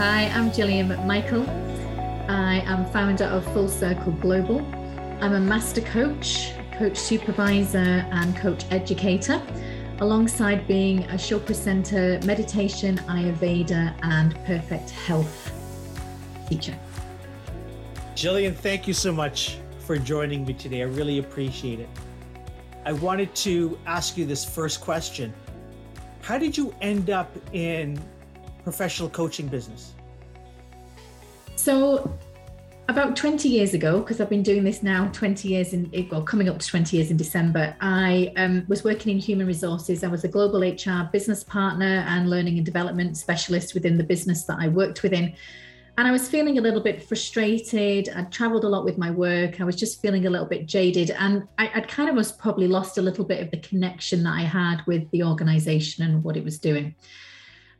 Hi, I'm Gillian McMichael. I am founder of Full Circle Global. I'm a master coach, coach supervisor, and coach educator, alongside being a Chopra Center meditation, Ayurveda, and perfect health teacher. Gillian, thank you so much for joining me today. I really appreciate it. I wanted to ask you this first question. How did you end up in professional coaching business? So, about 20 years ago, because I've been doing this now 20 years in, well, coming up to 20 years in December, I um, was working in human resources. I was a global HR business partner and learning and development specialist within the business that I worked within. And I was feeling a little bit frustrated. I'd traveled a lot with my work. I was just feeling a little bit jaded. And I, would kind of was probably lost a little bit of the connection that I had with the organization and what it was doing.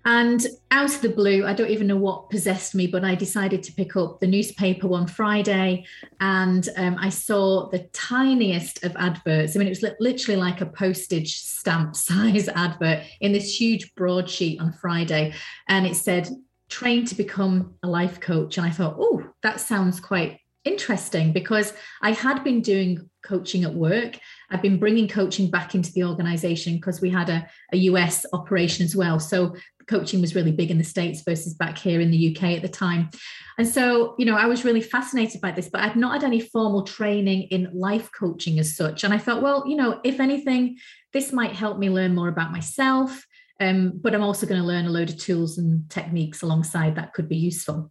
And out of the blue, I don't even know what possessed me, but I decided to pick up the newspaper one Friday and um, I saw the tiniest of adverts. I mean, it was li- literally like a postage stamp size advert in this huge broadsheet on Friday. And it said, train to become a life coach. And I thought, oh, that sounds quite interesting because I had been doing coaching at work. I've been bringing coaching back into the organization because we had a, a US operation as well. So coaching was really big in the States versus back here in the UK at the time. And so, you know, I was really fascinated by this, but I'd not had any formal training in life coaching as such. And I thought, well, you know, if anything, this might help me learn more about myself. Um, but I'm also going to learn a load of tools and techniques alongside that could be useful.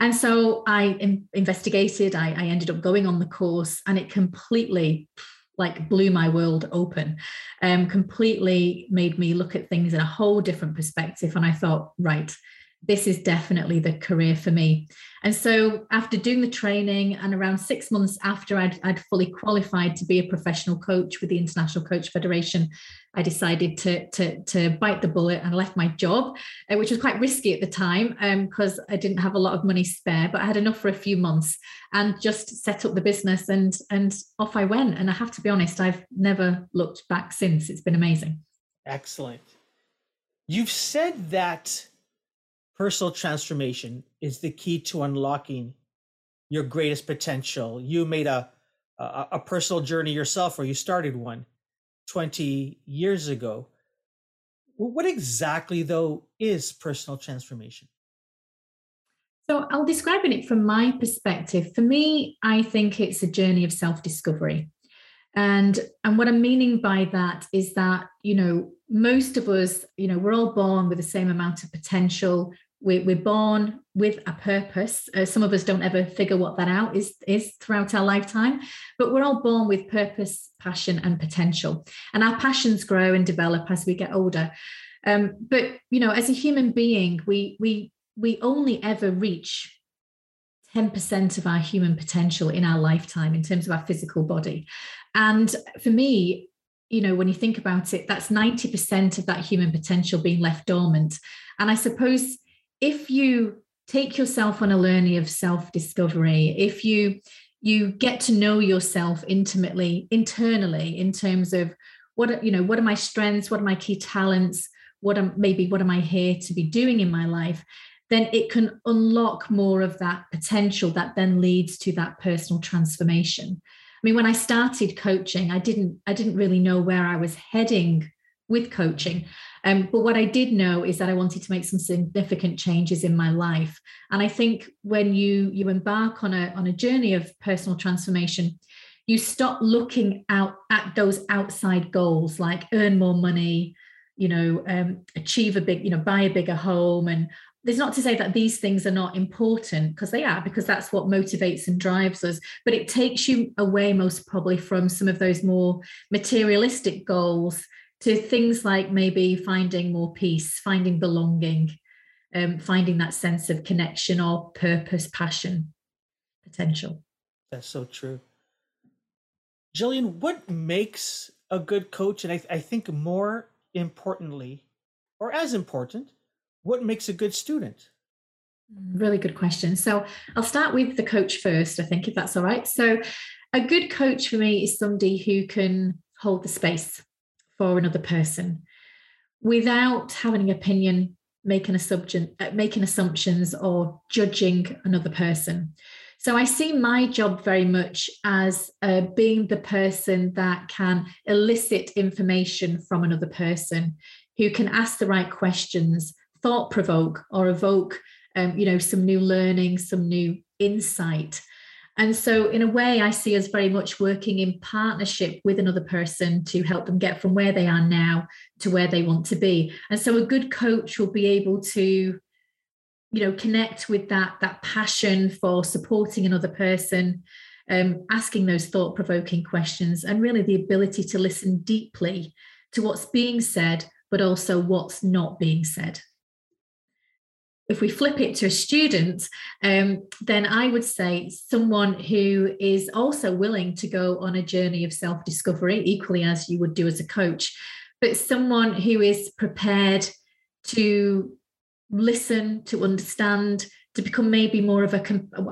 And so I in- investigated, I, I ended up going on the course, and it completely like blew my world open um, completely made me look at things in a whole different perspective. And i thought right this is definitely the career for me and so after doing the training and around six months after I'd, I'd fully qualified to be a professional coach with the international coach federation I decided to, to, to bite the bullet and left my job, uh, which was quite risky at the time because um, I didn't have a lot of money spare, but I had enough for a few months and just set up the business and, and off I went. And I have to be honest, I've never looked back since. It's been amazing. Excellent. You've said that personal transformation is the key to unlocking your greatest potential. You made a, a, a personal journey yourself, or you started one. 20 years ago. What exactly, though, is personal transformation? So I'll describe it from my perspective. For me, I think it's a journey of self-discovery. And, and what I'm meaning by that is that, you know, most of us, you know, we're all born with the same amount of potential we're, we're born with a purpose. Uh, some of us don't ever figure what that out is, is throughout our lifetime, but we're all born with purpose, passion, and potential. And our passions grow and develop as we get older. Um, but you know, as a human being, we we we only ever reach 10% of our human potential in our lifetime in terms of our physical body. And for me, you know, when you think about it, that's 90% of that human potential being left dormant. And I suppose if you take yourself on a journey of self-discovery, if you you get to know yourself intimately internally in terms of what you know what are my strengths what are my key talents what am maybe what am i here to be doing in my life then it can unlock more of that potential that then leads to that personal transformation. I mean when i started coaching i didn't i didn't really know where i was heading with coaching um, but what I did know is that I wanted to make some significant changes in my life. And I think when you you embark on a on a journey of personal transformation, you stop looking out at those outside goals like earn more money, you know, um, achieve a big, you know, buy a bigger home. And there's not to say that these things are not important because they are, because that's what motivates and drives us. But it takes you away most probably from some of those more materialistic goals to things like maybe finding more peace, finding belonging, um, finding that sense of connection or purpose, passion, potential. That's so true. Gillian, what makes a good coach? And I, I think more importantly, or as important, what makes a good student? Really good question. So I'll start with the coach first, I think, if that's all right. So a good coach for me is somebody who can hold the space for another person without having an opinion making assumption, uh, making assumptions or judging another person. So I see my job very much as uh, being the person that can elicit information from another person, who can ask the right questions, thought provoke, or evoke, um, you know, some new learning, some new insight. And so, in a way, I see us very much working in partnership with another person to help them get from where they are now to where they want to be. And so, a good coach will be able to, you know, connect with that that passion for supporting another person, um, asking those thought provoking questions, and really the ability to listen deeply to what's being said, but also what's not being said if we flip it to a student, um, then I would say someone who is also willing to go on a journey of self discovery, equally as you would do as a coach, but someone who is prepared to listen, to understand, to become maybe more of a,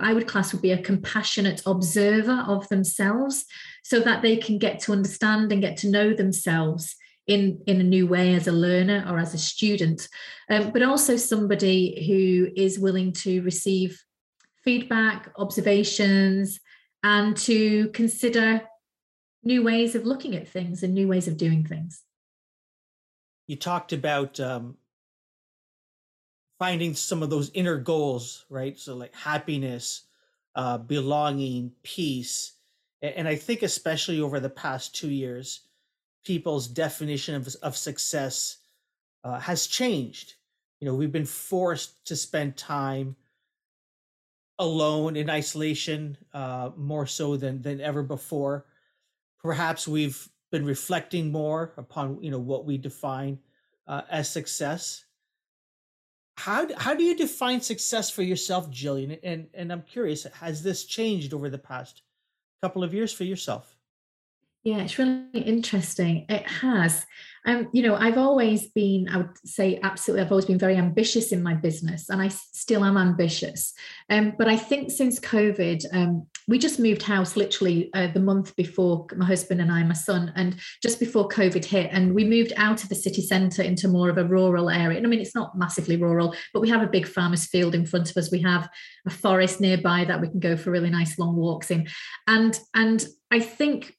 I would class would be a compassionate observer of themselves so that they can get to understand and get to know themselves in in a new way as a learner or as a student um, but also somebody who is willing to receive feedback observations and to consider new ways of looking at things and new ways of doing things. You talked about um, finding some of those inner goals right? So like happiness uh, belonging peace and i think especially over the past two years people's definition of, of success uh, has changed. You know, we've been forced to spend time alone in isolation uh, more so than than ever before. Perhaps we've been reflecting more upon you know what we define uh, as success. How how do you define success for yourself, Gillian? And and I'm curious, has this changed over the past couple of years for yourself? Yeah, it's really interesting. It has. Um, you know, I've always been, I would say absolutely, I've always been very ambitious in my business and I still am ambitious. Um, but I think since COVID, um, we just moved house literally uh, the month before my husband and I, my son, and just before COVID hit. And we moved out of the city centre into more of a rural area. And I mean, it's not massively rural, but we have a big farmer's field in front of us. We have a forest nearby that we can go for really nice long walks in. And and I think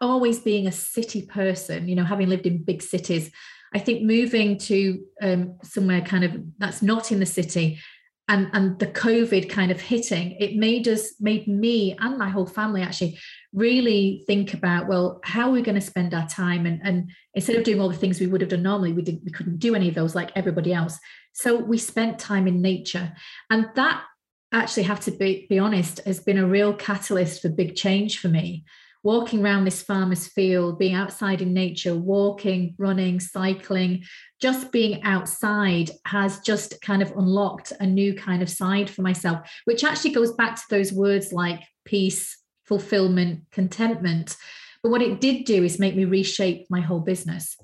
always being a city person, you know, having lived in big cities, I think moving to um, somewhere kind of that's not in the city and and the covid kind of hitting it made us made me and my whole family actually really think about well how are we going to spend our time? And and instead of doing all the things we would have done normally we didn't we couldn't do any of those like everybody else. So we spent time in nature. And that actually have to be, be honest has been a real catalyst for big change for me walking around this farmer's field, being outside in nature, walking, running, cycling, just being outside has just kind of unlocked a new kind of side for myself, which actually goes back to those words like peace, fulfillment, contentment. But what it did do is make me reshape my whole business.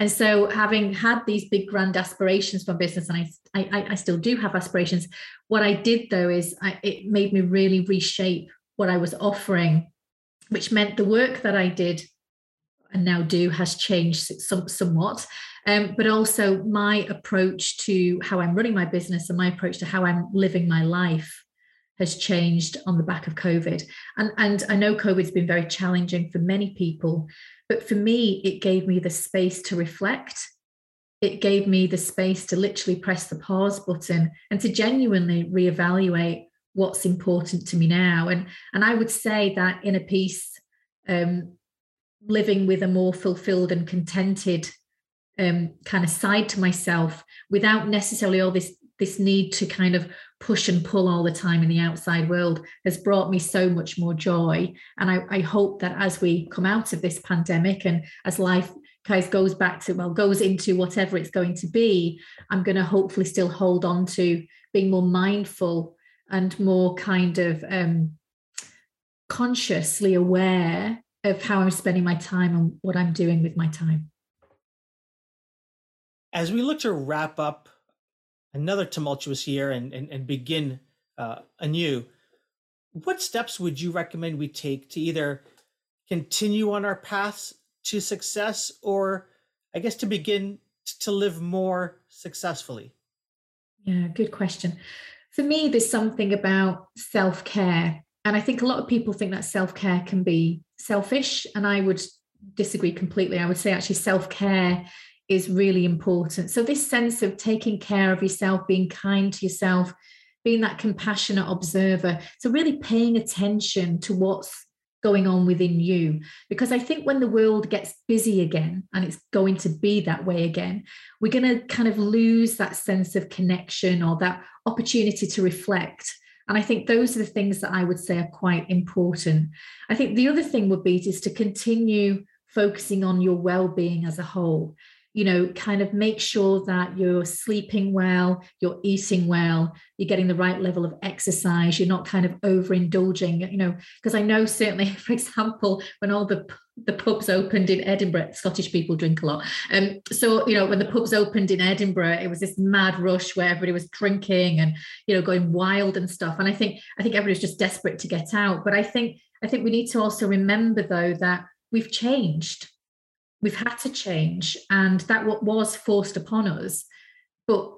And so, having had these big grand aspirations for business, and I, I, I still do have aspirations, what I did though is I, it made me really reshape what I was offering which meant the work that I did and now do has changed some, somewhat. Um, but also my approach to how I'm running my business and my approach to how I'm living my life has changed on the back of COVID. And, and I know COVID's been very challenging for many people, but for me, it gave me the space to reflect. It gave me the space to literally press the pause button and to genuinely reevaluate what's important to me now and and i would say that in a piece um, living with a more fulfilled and contented um, kind of side to myself without necessarily all this this need to kind of push and pull all the time in the outside world has brought me so much more joy and I, I hope that as we come out of this pandemic and as life kind of goes back to well goes into whatever it's going to be i'm going to hopefully still hold on to being more mindful and more kind of um, consciously aware of how I'm spending my time and what I'm doing with my time. As we look to wrap up another tumultuous year and, and, and begin uh, anew, what steps would you recommend we take to either continue on our paths to success or, I guess, to begin to live more successfully? Yeah, good question. For me, there's something about self care. And I think a lot of people think that self care can be selfish. And I would disagree completely. I would say actually self care is really important. So, this sense of taking care of yourself, being kind to yourself, being that compassionate observer. So, really paying attention to what's going on within you. Because I think when the world gets busy again, and it's going to be that way again, we're going to kind of lose that sense of connection or that opportunity to reflect. And I think those are the things that I would say are quite important. I think the other thing would be just to continue focusing on your well-being as a whole you know, kind of make sure that you're sleeping well, you're eating well, you're getting the right level of exercise, you're not kind of overindulging, you know, because I know certainly, for example, when all the the pubs opened in Edinburgh, Scottish people drink a lot. Um, so, you know, when the pubs opened in Edinburgh, it was this mad rush where everybody was drinking and, you know, going wild and stuff. And I think, I think everybody's just desperate to get out. But I think, I think we need to also remember though that we've changed we've had to change and that what was forced upon us but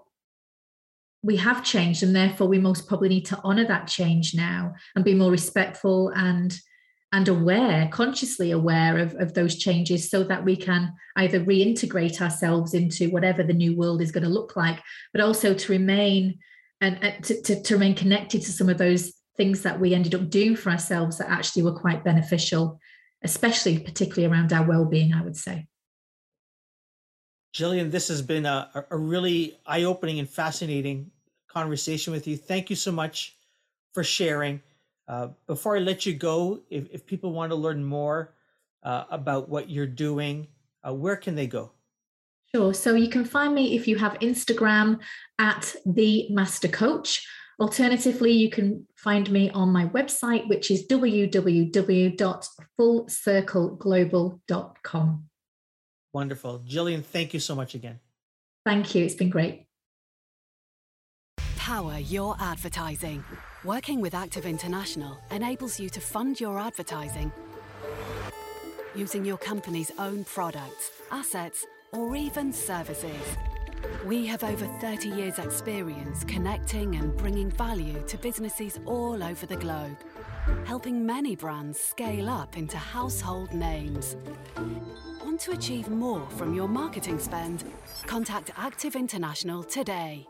we have changed and therefore we most probably need to honor that change now and be more respectful and and aware consciously aware of, of those changes so that we can either reintegrate ourselves into whatever the new world is going to look like but also to remain and uh, to, to, to remain connected to some of those things that we ended up doing for ourselves that actually were quite beneficial especially particularly around our well-being i would say gillian this has been a, a really eye-opening and fascinating conversation with you. Thank you so much for sharing. Uh, before I let you go, if, if people want to learn more uh, about what you're doing, uh, where can they go? Sure. So you can find me if you have Instagram at the Master Coach. Alternatively, you can find me on my website, which is www.fullcircleglobal.com. Wonderful. Gillian, thank you so much again. Thank you. It's been great. Power your advertising. Working with Active International enables you to fund your advertising using your company's own products, assets, or even services. We have over 30 years' experience connecting and bringing value to businesses all over the globe, helping many brands scale up into household names. Want to achieve more from your marketing spend? Contact Active International today.